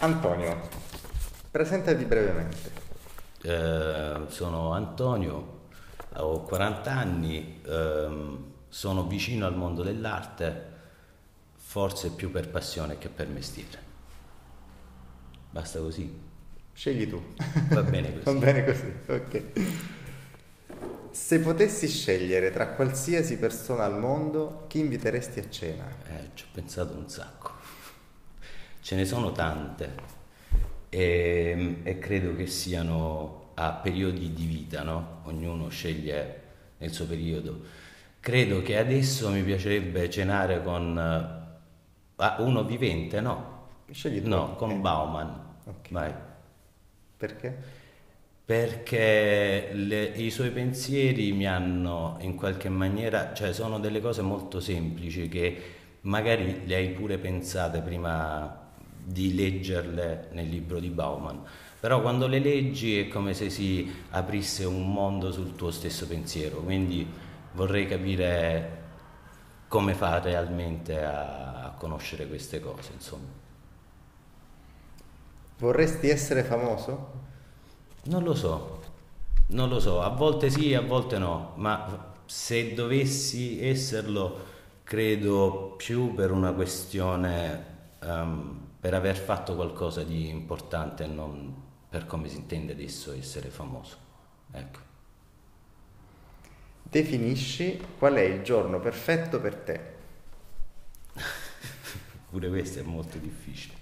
Antonio, presentati brevemente. Eh, sono Antonio, ho 40 anni, ehm, sono vicino al mondo dell'arte, forse più per passione che per mestiere. Basta così. Scegli tu. Va bene così. Va bene così, ok. Se potessi scegliere tra qualsiasi persona al mondo, chi inviteresti a cena? Eh, ci ho pensato un sacco. Ce ne sono tante e, e credo che siano a periodi di vita, no? Ognuno sceglie nel suo periodo. Credo che adesso mi piacerebbe cenare con ah, uno vivente, no? Scegli. No, con Ok. Bauman. Ok. Vai. Perché? Perché le- i suoi pensieri mi hanno in qualche maniera, cioè sono delle cose molto semplici che magari le hai pure pensate prima di leggerle nel libro di Bauman, però quando le leggi è come se si aprisse un mondo sul tuo stesso pensiero, quindi vorrei capire come fa realmente a, a conoscere queste cose, insomma. Vorresti essere famoso? Non lo so, non lo so, a volte sì, a volte no, ma se dovessi esserlo, credo più per una questione, ehm, per aver fatto qualcosa di importante e non per come si intende adesso essere famoso. Ecco. Definisci qual è il giorno perfetto per te. Pure questo è molto difficile.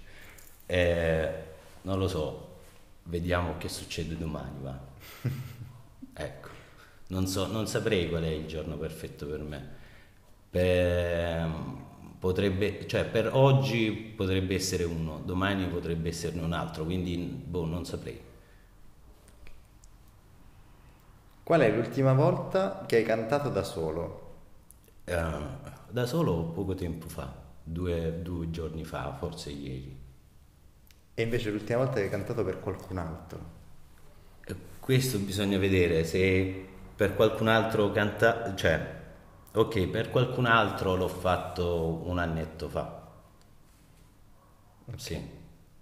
Eh, non lo so, vediamo che succede domani, va. ecco, non, so, non saprei qual è il giorno perfetto per me. Per, potrebbe, cioè, per oggi potrebbe essere uno, domani potrebbe esserne un altro, quindi boh, non saprei. Qual è l'ultima volta che hai cantato da solo? Eh, da solo poco tempo fa, due, due giorni fa, forse ieri. E invece l'ultima volta che hai cantato per qualcun altro? Eh, Questo bisogna vedere se per qualcun altro canta, cioè, ok, per qualcun altro l'ho fatto un annetto fa. Sì,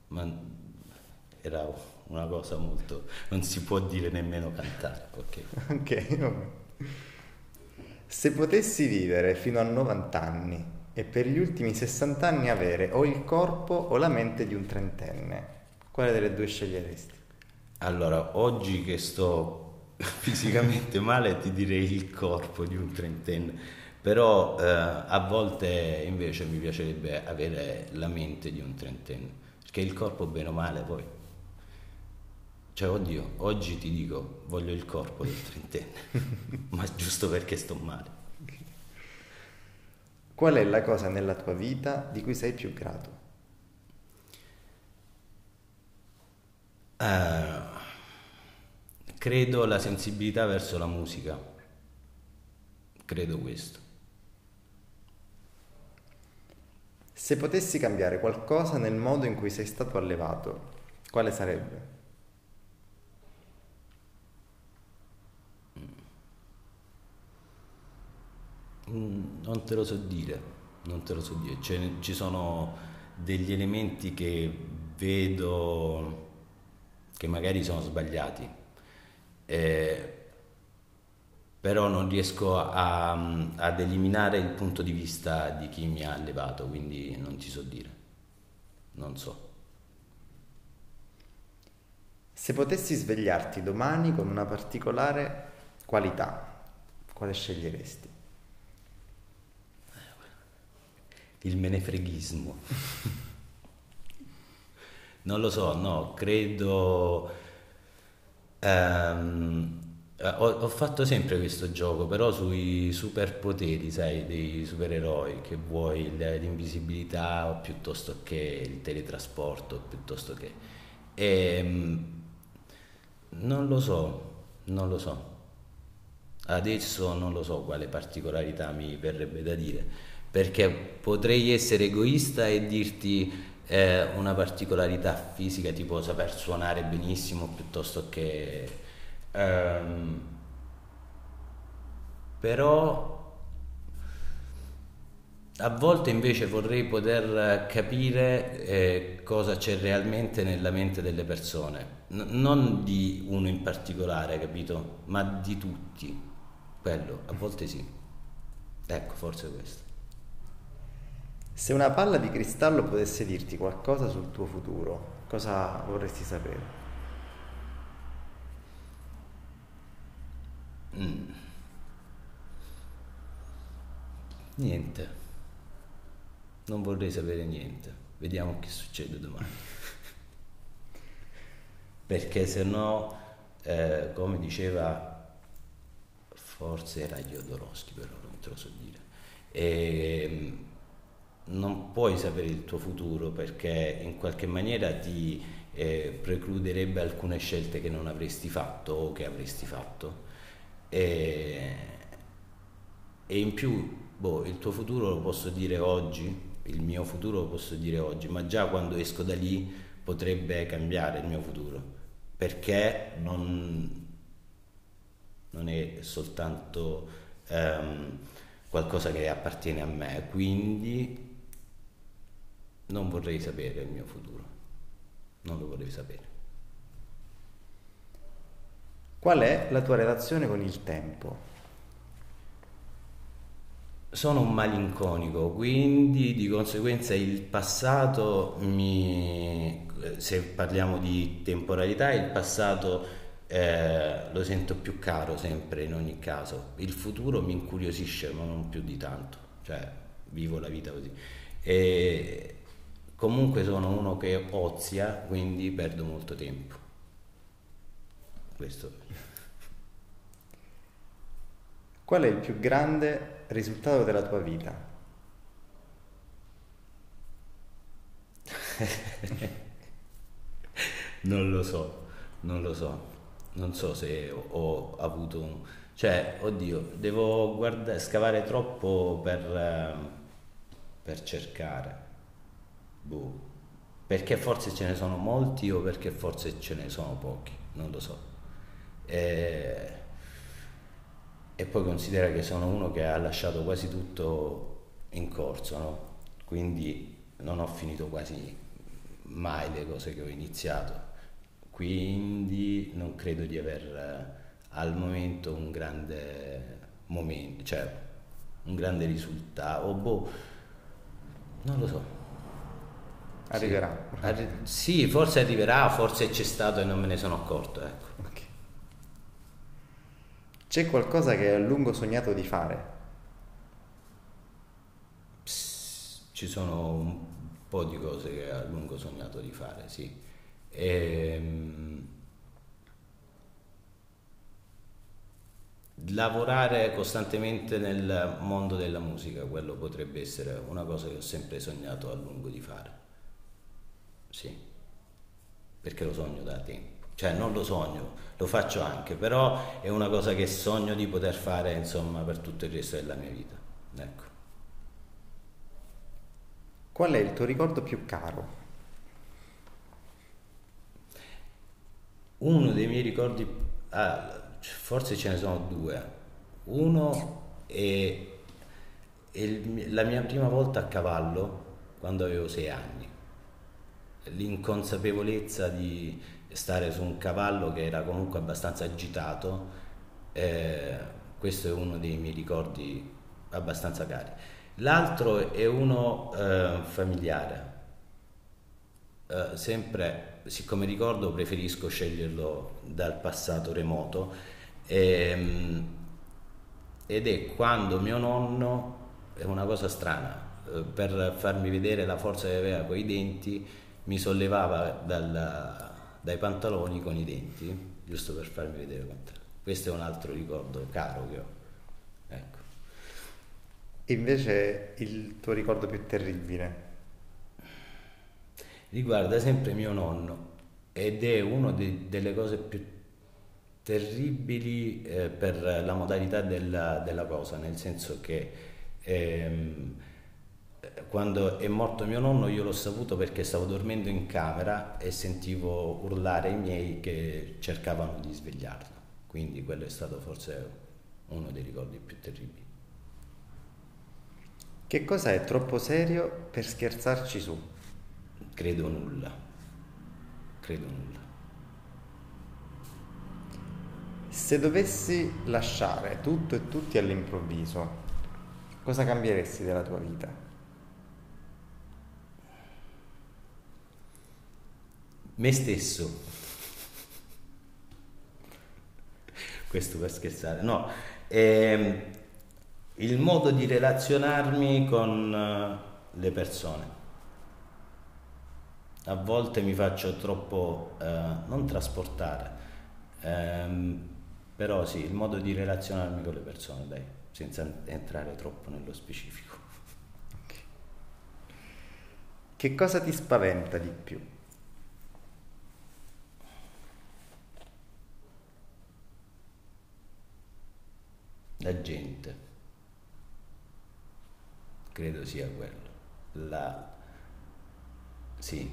ma era una cosa molto, non si può dire nemmeno cantare, ok. Ok, vabbè. Se potessi vivere fino a 90 anni e per gli ultimi 60 anni avere o il corpo o la mente di un trentenne, quale delle due sceglieresti? Allora, oggi che sto fisicamente male ti direi il corpo di un trentenne, però eh, a volte invece mi piacerebbe avere la mente di un trentenne, perché il corpo bene o male poi. Cioè, oddio, oggi ti dico, voglio il corpo del trentenne, ma giusto perché sto male. Qual è la cosa nella tua vita di cui sei più grato? Eh, credo la sensibilità verso la musica, credo questo. Se potessi cambiare qualcosa nel modo in cui sei stato allevato, quale sarebbe? Mm, Non te lo so dire, non te lo so dire. Cioè, ci sono degli elementi che vedo che magari sono sbagliati, eh, però non riesco a- ad eliminare il punto di vista di chi mi ha allevato, quindi non ti so dire, non so. Se potessi svegliarti domani con una particolare qualità, quale sceglieresti? Il menefreghismo. Non lo so, no, credo... ehm, eh, ho, ho fatto sempre questo gioco, però sui superpoteri, sai, dei supereroi, che vuoi l'invisibilità o piuttosto che il teletrasporto, piuttosto che... Ehm, non lo so, non lo so. Adesso non lo so quale particolarità mi verrebbe da dire, perché potrei essere egoista e dirti eh, una particolarità fisica, tipo saper suonare benissimo, piuttosto che... ehm, però a volte invece vorrei poter capire eh, cosa c'è realmente nella mente delle persone, N- non di uno in particolare, capito? Ma di tutti. Quello, a volte sì. Ecco, forse questo. Se una palla di cristallo potesse dirti qualcosa sul tuo futuro, cosa vorresti sapere? Mm. Niente. Non vorrei sapere niente. Vediamo che succede domani. Perché se no, eh, come diceva, forse era Jodorowsky, però non te lo so dire. E, ehm, non puoi sapere il tuo futuro perché in qualche maniera ti eh, precluderebbe alcune scelte che non avresti fatto o che avresti fatto. E, e in più, boh, il tuo futuro lo posso dire oggi, il mio futuro lo posso dire oggi, ma già quando esco da lì potrebbe cambiare il mio futuro, perché non, non è soltanto um, qualcosa che appartiene a me, quindi non vorrei sapere il mio futuro, non lo vorrei sapere. Qual è la tua relazione con il tempo? Sono un malinconico, quindi di conseguenza il passato mi... se parliamo di temporalità, il passato eh, lo sento più caro sempre in ogni caso. Il futuro mi incuriosisce, ma non più di tanto, cioè vivo la vita così. E comunque sono uno che ozia, quindi perdo molto tempo. Questo. Qual è il più grande risultato della tua vita? non lo so, non lo so, non so se ho, ho avuto un... Cioè, oddio, devo guarda, scavare troppo per, ehm, per cercare. Boh. Perché forse ce ne sono molti o perché forse ce ne sono pochi, non lo so. E e poi considera che sono uno che ha lasciato quasi tutto in corso, no? quindi non ho finito quasi mai le cose che ho iniziato, quindi non credo di aver eh, al momento un grande momento, cioè un grande risultato, oh, boh, non lo so. Arriverà. Sì. Arri- sì, forse arriverà, forse c'è stato e non me ne sono accorto, ecco. C'è qualcosa che a lungo sognato di fare? Psst, ci sono un po' di cose che a lungo sognato di fare, sì. Ehm, lavorare costantemente nel mondo della musica, quello potrebbe essere una cosa che ho sempre sognato a lungo di fare. Sì, perché lo sogno da tempo cioè non lo sogno, lo faccio anche, però è una cosa che sogno di poter fare insomma per tutto il resto della mia vita. Ecco. Qual è il tuo ricordo più caro? Uno dei miei ricordi, ah, forse ce ne sono due. Uno è, è la mia prima volta a cavallo quando avevo sei anni. L'inconsapevolezza di stare su un cavallo che era comunque abbastanza agitato, eh, questo è uno dei miei ricordi abbastanza cari. L'altro è uno eh, familiare, eh, sempre, siccome ricordo, preferisco sceglierlo dal passato remoto, ehm, ed è quando mio nonno, è una cosa strana, eh, per farmi vedere la forza che aveva con i denti, mi sollevava dal, dai pantaloni con i denti, giusto per farmi vedere quanto. Questo è un altro ricordo caro che ho. Ecco. Invece il tuo ricordo più terribile? Riguarda sempre mio nonno ed è una de- delle cose più terribili eh, per la modalità della, della, cosa, nel senso che ehm, quando è morto mio nonno io l'ho saputo perché stavo dormendo in camera e sentivo urlare i miei che cercavano di svegliarlo. Quindi quello è stato forse uno dei ricordi più terribili. Che cosa è troppo serio per scherzarci su? Credo nulla. Credo nulla. Se dovessi lasciare tutto e tutti all'improvviso, cosa cambieresti della tua vita? Me stesso. Questo per scherzare. No, ehm, il modo di relazionarmi con eh, le persone. A volte mi faccio troppo, eh, non trasportare, ehm, però sì, il modo di relazionarmi con le persone, dai, senza entrare troppo nello specifico. Che cosa ti spaventa di più? La gente, credo sia quello, la, sì,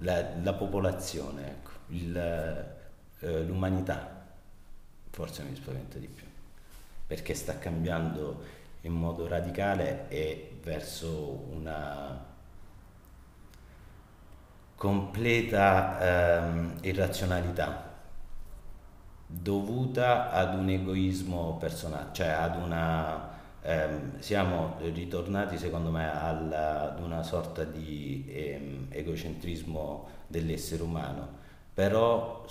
la, la popolazione, ecco, il, eh, l'umanità forse mi spaventa di più, perché sta cambiando in modo radicale e verso una completa ehm, irrazionalità dovuta ad un egoismo personale, cioè ad una... Ehm, siamo ritornati secondo me alla, ad una sorta di ehm, egocentrismo dell'essere umano, però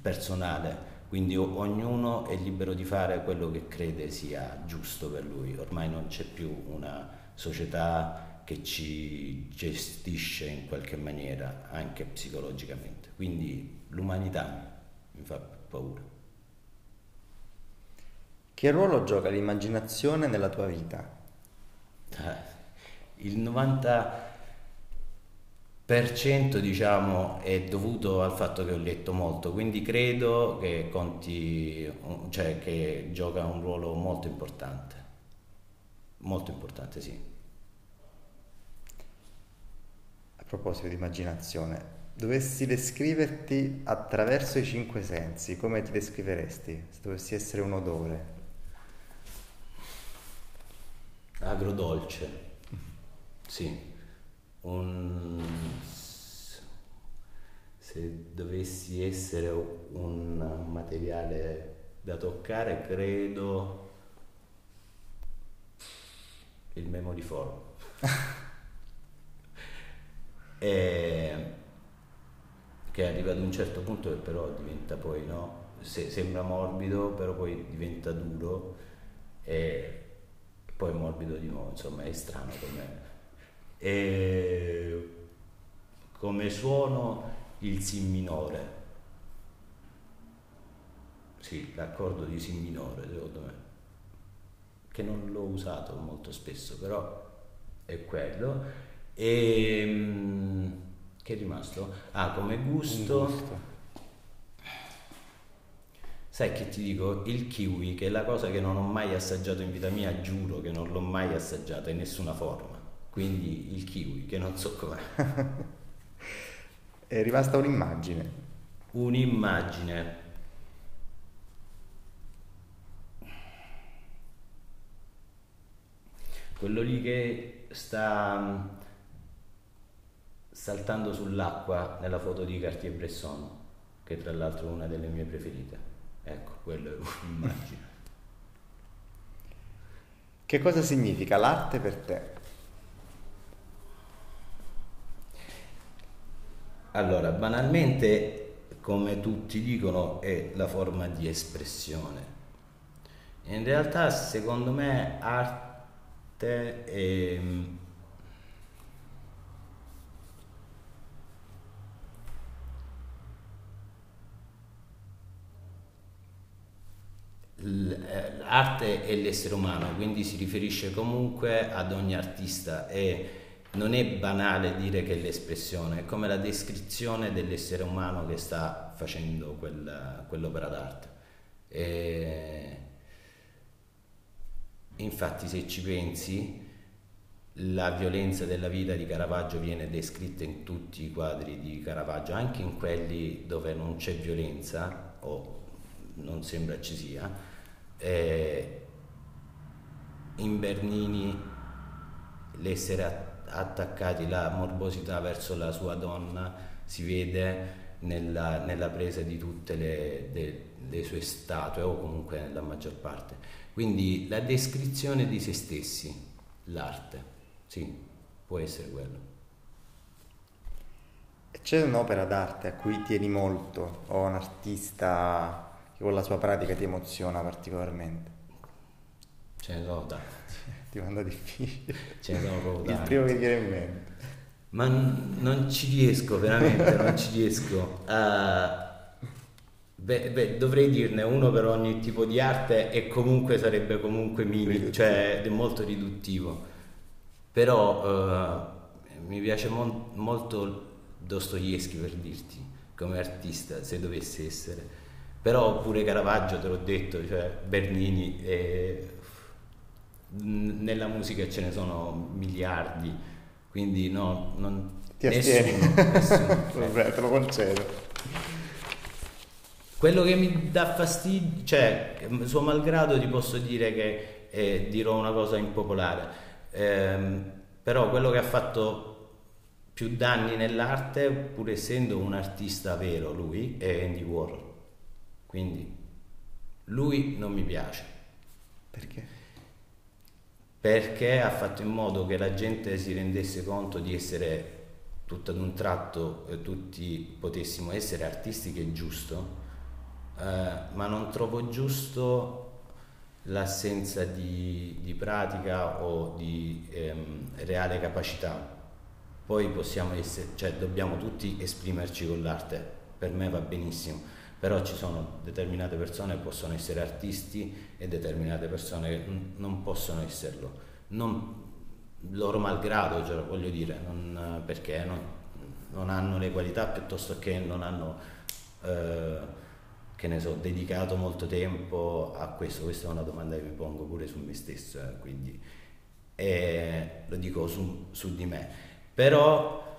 personale, quindi ognuno è libero di fare quello che crede sia giusto per lui, ormai non c'è più una società che ci gestisce in qualche maniera, anche psicologicamente, quindi l'umanità mi fa paura. Che ruolo gioca l'immaginazione nella tua vita? Eh, il 90% diciamo è dovuto al fatto che ho letto molto, quindi credo che conti, cioè che gioca un ruolo molto importante. Molto importante, sì. A proposito di immaginazione, dovessi descriverti attraverso i cinque sensi, come ti descriveresti? Se dovessi essere un odore. Agrodolce, sì, un, se dovessi essere un materiale da toccare credo il memory foam. E, che arriva ad un certo punto che però diventa poi no se, sembra morbido però poi diventa duro e poi morbido di nuovo, insomma è strano come... E come suono il Si minore. Sì, l'accordo di Si minore, secondo me, che non l'ho usato molto spesso, però è quello. E mm, che è rimasto? Ah, come gusto. Sai che ti dico, il kiwi, che è la cosa che non ho mai assaggiato in vita mia, giuro che non l'ho mai assaggiata in nessuna forma. Quindi il kiwi, che non so com'è. è rimasta un'immagine. Un'immagine. Quello lì che sta saltando sull'acqua nella foto di Cartier-Bresson, che tra l'altro è una delle mie preferite. Ecco, quello è un'immagine. Che cosa significa l'arte per te? Allora, banalmente, come tutti dicono, è la forma di espressione. In realtà, secondo me, arte è l'arte è l'essere umano, quindi si riferisce comunque ad ogni artista e non è banale dire che è l'espressione, è come la descrizione dell'essere umano che sta facendo quella, quell'opera d'arte. E infatti se ci pensi, la violenza della vita di Caravaggio viene descritta in tutti i quadri di Caravaggio, anche in quelli dove non c'è violenza o non sembra ci sia, eh, in Bernini l'essere attaccati, la morbosità verso la sua donna si vede nella, nella presa di tutte le, le, le sue statue o comunque nella maggior parte. Quindi la descrizione di se stessi, l'arte, sì, può essere quello. C'è un'opera d'arte a cui tieni molto o un artista che con la sua pratica ti emoziona particolarmente? Ce ne sono tanti. ti manda difficile. Ce ne sono proprio tanti. Il primo che viene in mente. Ma n- non ci riesco, veramente, non ci riesco a... Beh, beh, dovrei dirne uno per ogni tipo di arte e comunque sarebbe comunque minimo, cioè molto riduttivo. Però uh, mi piace mo- molto Dostoevsky per dirti, come artista, se dovesse essere. Però pure Caravaggio, te l'ho detto, cioè Bernini, e... nella musica ce ne sono miliardi, quindi no, non... Ti nessuno, nessuno. Vabbè, te lo concedo. Quello che mi dà fastidio, cioè, suo malgrado ti posso dire che eh, dirò una cosa impopolare, eh, però quello che ha fatto più danni nell'arte, pur essendo un artista vero lui, è Andy Warhol. Quindi lui non mi piace. Perché? Perché ha fatto in modo che la gente si rendesse conto di essere tutto ad un tratto, eh, tutti potessimo essere artisti che è giusto, eh, ma non trovo giusto l'assenza di, di pratica o di ehm, reale capacità poi possiamo essere, cioè dobbiamo tutti esprimerci con l'arte, per me va benissimo, però ci sono determinate persone che possono essere artisti e determinate persone che non possono esserlo, non, loro malgrado, cioè, voglio dire, non, perché non, non, hanno le qualità piuttosto che non hanno, eh, che ne so, dedicato molto tempo a questo, questa è una domanda che mi pongo pure su me stesso, eh, quindi eh, lo dico su, su di me. Però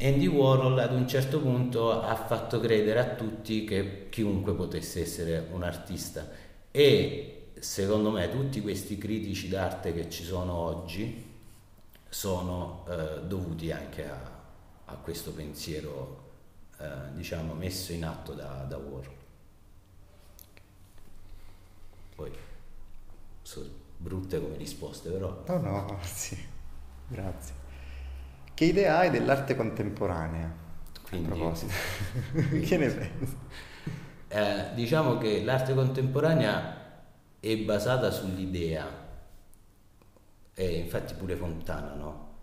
Andy Warhol ad un certo punto ha fatto credere a tutti che chiunque potesse essere un artista. E secondo me tutti questi critici d'arte che ci sono oggi sono eh, dovuti anche a, a questo pensiero eh, diciamo messo in atto da, da Warhol. Poi sono brutte come risposte però. No no sì grazie che idea hai dell'arte contemporanea? Quindi, a proposito, che ne pensi? Eh, diciamo che l'arte contemporanea è basata sull'idea, e infatti pure Fontana, no?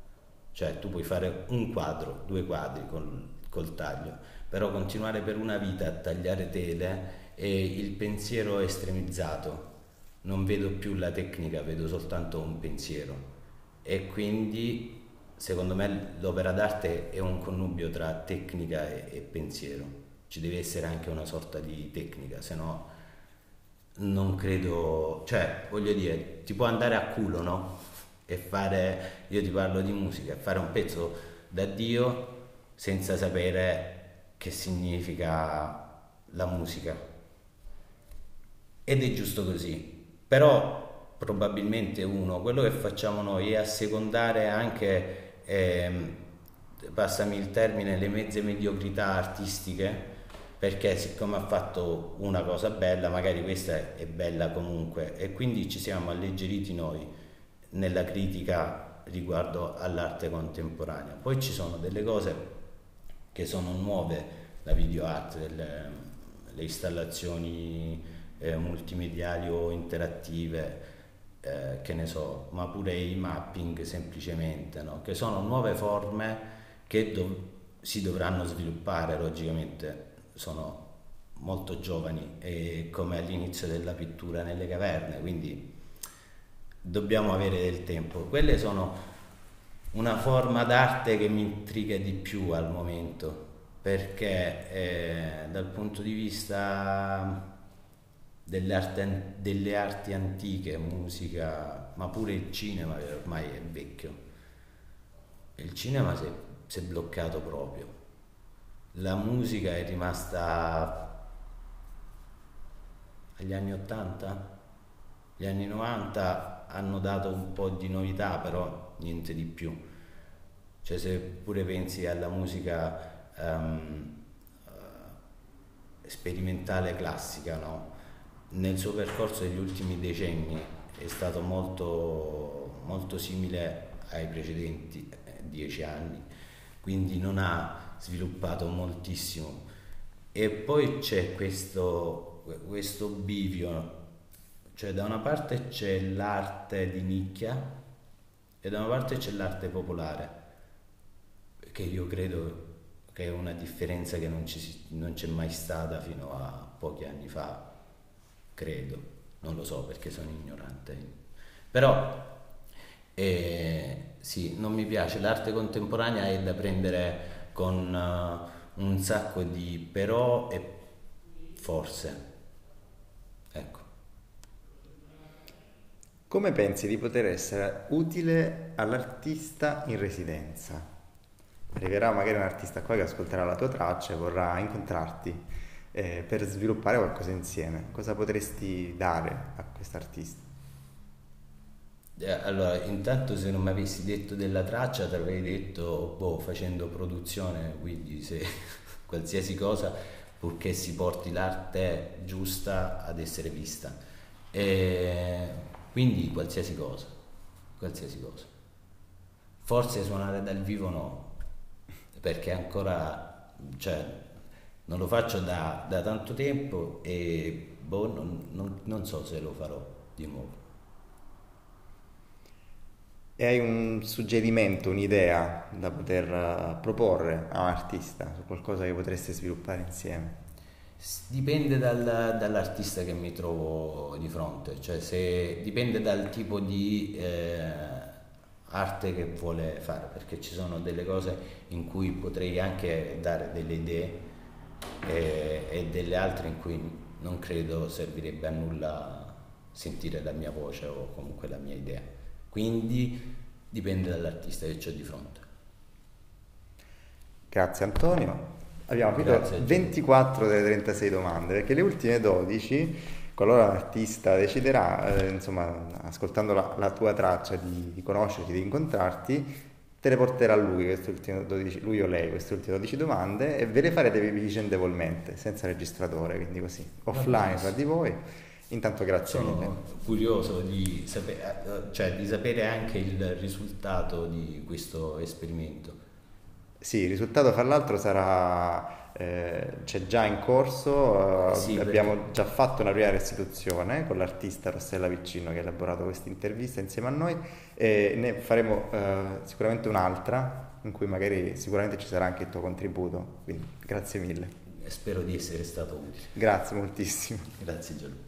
Cioè tu puoi fare un quadro, due quadri col, col taglio, però continuare per una vita a tagliare tele e il pensiero è estremizzato, non vedo più la tecnica, vedo soltanto un pensiero e quindi secondo me l'opera d'arte è un connubio tra tecnica e, e pensiero. Ci deve essere anche una sorta di tecnica, se no non credo, cioè voglio dire, ti può andare a culo, no? E fare, io ti parlo di musica, fare un pezzo da Dio senza sapere che significa la musica. Ed è giusto così. Però probabilmente uno, quello che facciamo noi è assecondare anche eh, passami il termine, le mezze mediocrità artistiche, perché siccome ha fatto una cosa bella, magari questa è bella comunque, e quindi ci siamo alleggeriti noi nella critica riguardo all'arte contemporanea. Poi ci sono delle cose che sono nuove, la video art, delle, le installazioni eh, multimediali o interattive, eh, che ne so, ma pure i mapping semplicemente, no? che sono nuove forme che dov- si dovranno sviluppare, logicamente sono molto giovani e come all'inizio della pittura nelle caverne, quindi dobbiamo avere del tempo. Quelle sono una forma d'arte che mi intriga di più al momento perché eh, dal punto di vista delle arti, delle arti antiche, musica, ma pure il cinema che ormai è vecchio. Il cinema si è, si è bloccato proprio. La musica è rimasta agli anni 80, gli anni 90 hanno dato un po' di novità, però niente di più. Cioè se pure pensi alla musica um, sperimentale classica, no? Nel suo percorso degli ultimi decenni è stato molto, molto simile ai precedenti eh, dieci anni, quindi non ha sviluppato moltissimo. E poi c'è questo, questo bivio, cioè da una parte c'è l'arte di nicchia e da una parte c'è l'arte popolare, che io credo che è una differenza che non, ci, non c'è mai stata fino a pochi anni fa, credo, non lo so perché sono ignorante. Però eh, sì, non mi piace, l'arte contemporanea è da prendere con uh, un sacco di però e forse. Ecco. Come pensi di poter essere utile all'artista in residenza? arriverà magari un artista qua che ascolterà la tua traccia e vorrà incontrarti eh, per sviluppare qualcosa insieme. Cosa potresti dare a quest'artista? Eh, allora, intanto se non mi avessi detto della traccia ti avrei detto, boh, facendo produzione, quindi se qualsiasi cosa, purché si porti l'arte giusta ad essere vista. E quindi qualsiasi cosa, qualsiasi cosa. Forse suonare dal vivo no, perché ancora cioè, non lo faccio da, da tanto tempo e boh, non, non, non so se lo farò di nuovo. E hai un suggerimento, un'idea da poter uh, proporre a un artista su qualcosa che potreste sviluppare insieme? Dipende dal, dall'artista che mi trovo di fronte, cioè se, dipende dal tipo di eh, arte che vuole fare, perché ci sono delle cose in cui potrei anche dare delle idee e, e delle altre in cui non credo servirebbe a nulla sentire la mia voce o comunque la mia idea. Quindi dipende dall'artista che ho di fronte. Grazie Antonio. Abbiamo finito 24 delle 36 domande, perché le ultime 12 qualora l'artista deciderà, eh, insomma, ascoltando la, la, tua traccia di, di conoscerti, di incontrarti, te le porterà lui, 12, lui o lei queste ultime 12 domande e ve le farete vicendevolmente, senza registratore, quindi così, offline tra di voi. Intanto grazie Sono mille. curioso di, sape- eh, cioè, di sapere anche il risultato di questo esperimento. Sì, il risultato fra l'altro sarà eh, c'è già in corso, eh, sì, abbiamo perché... già fatto una prima restituzione con l'artista Rossella Vicino che ha elaborato questa intervista insieme a noi e ne faremo eh, sicuramente un'altra in cui magari sicuramente ci sarà anche il tuo contributo, quindi grazie mille. Spero di essere stato utile. Grazie moltissimo. Grazie Gianluca.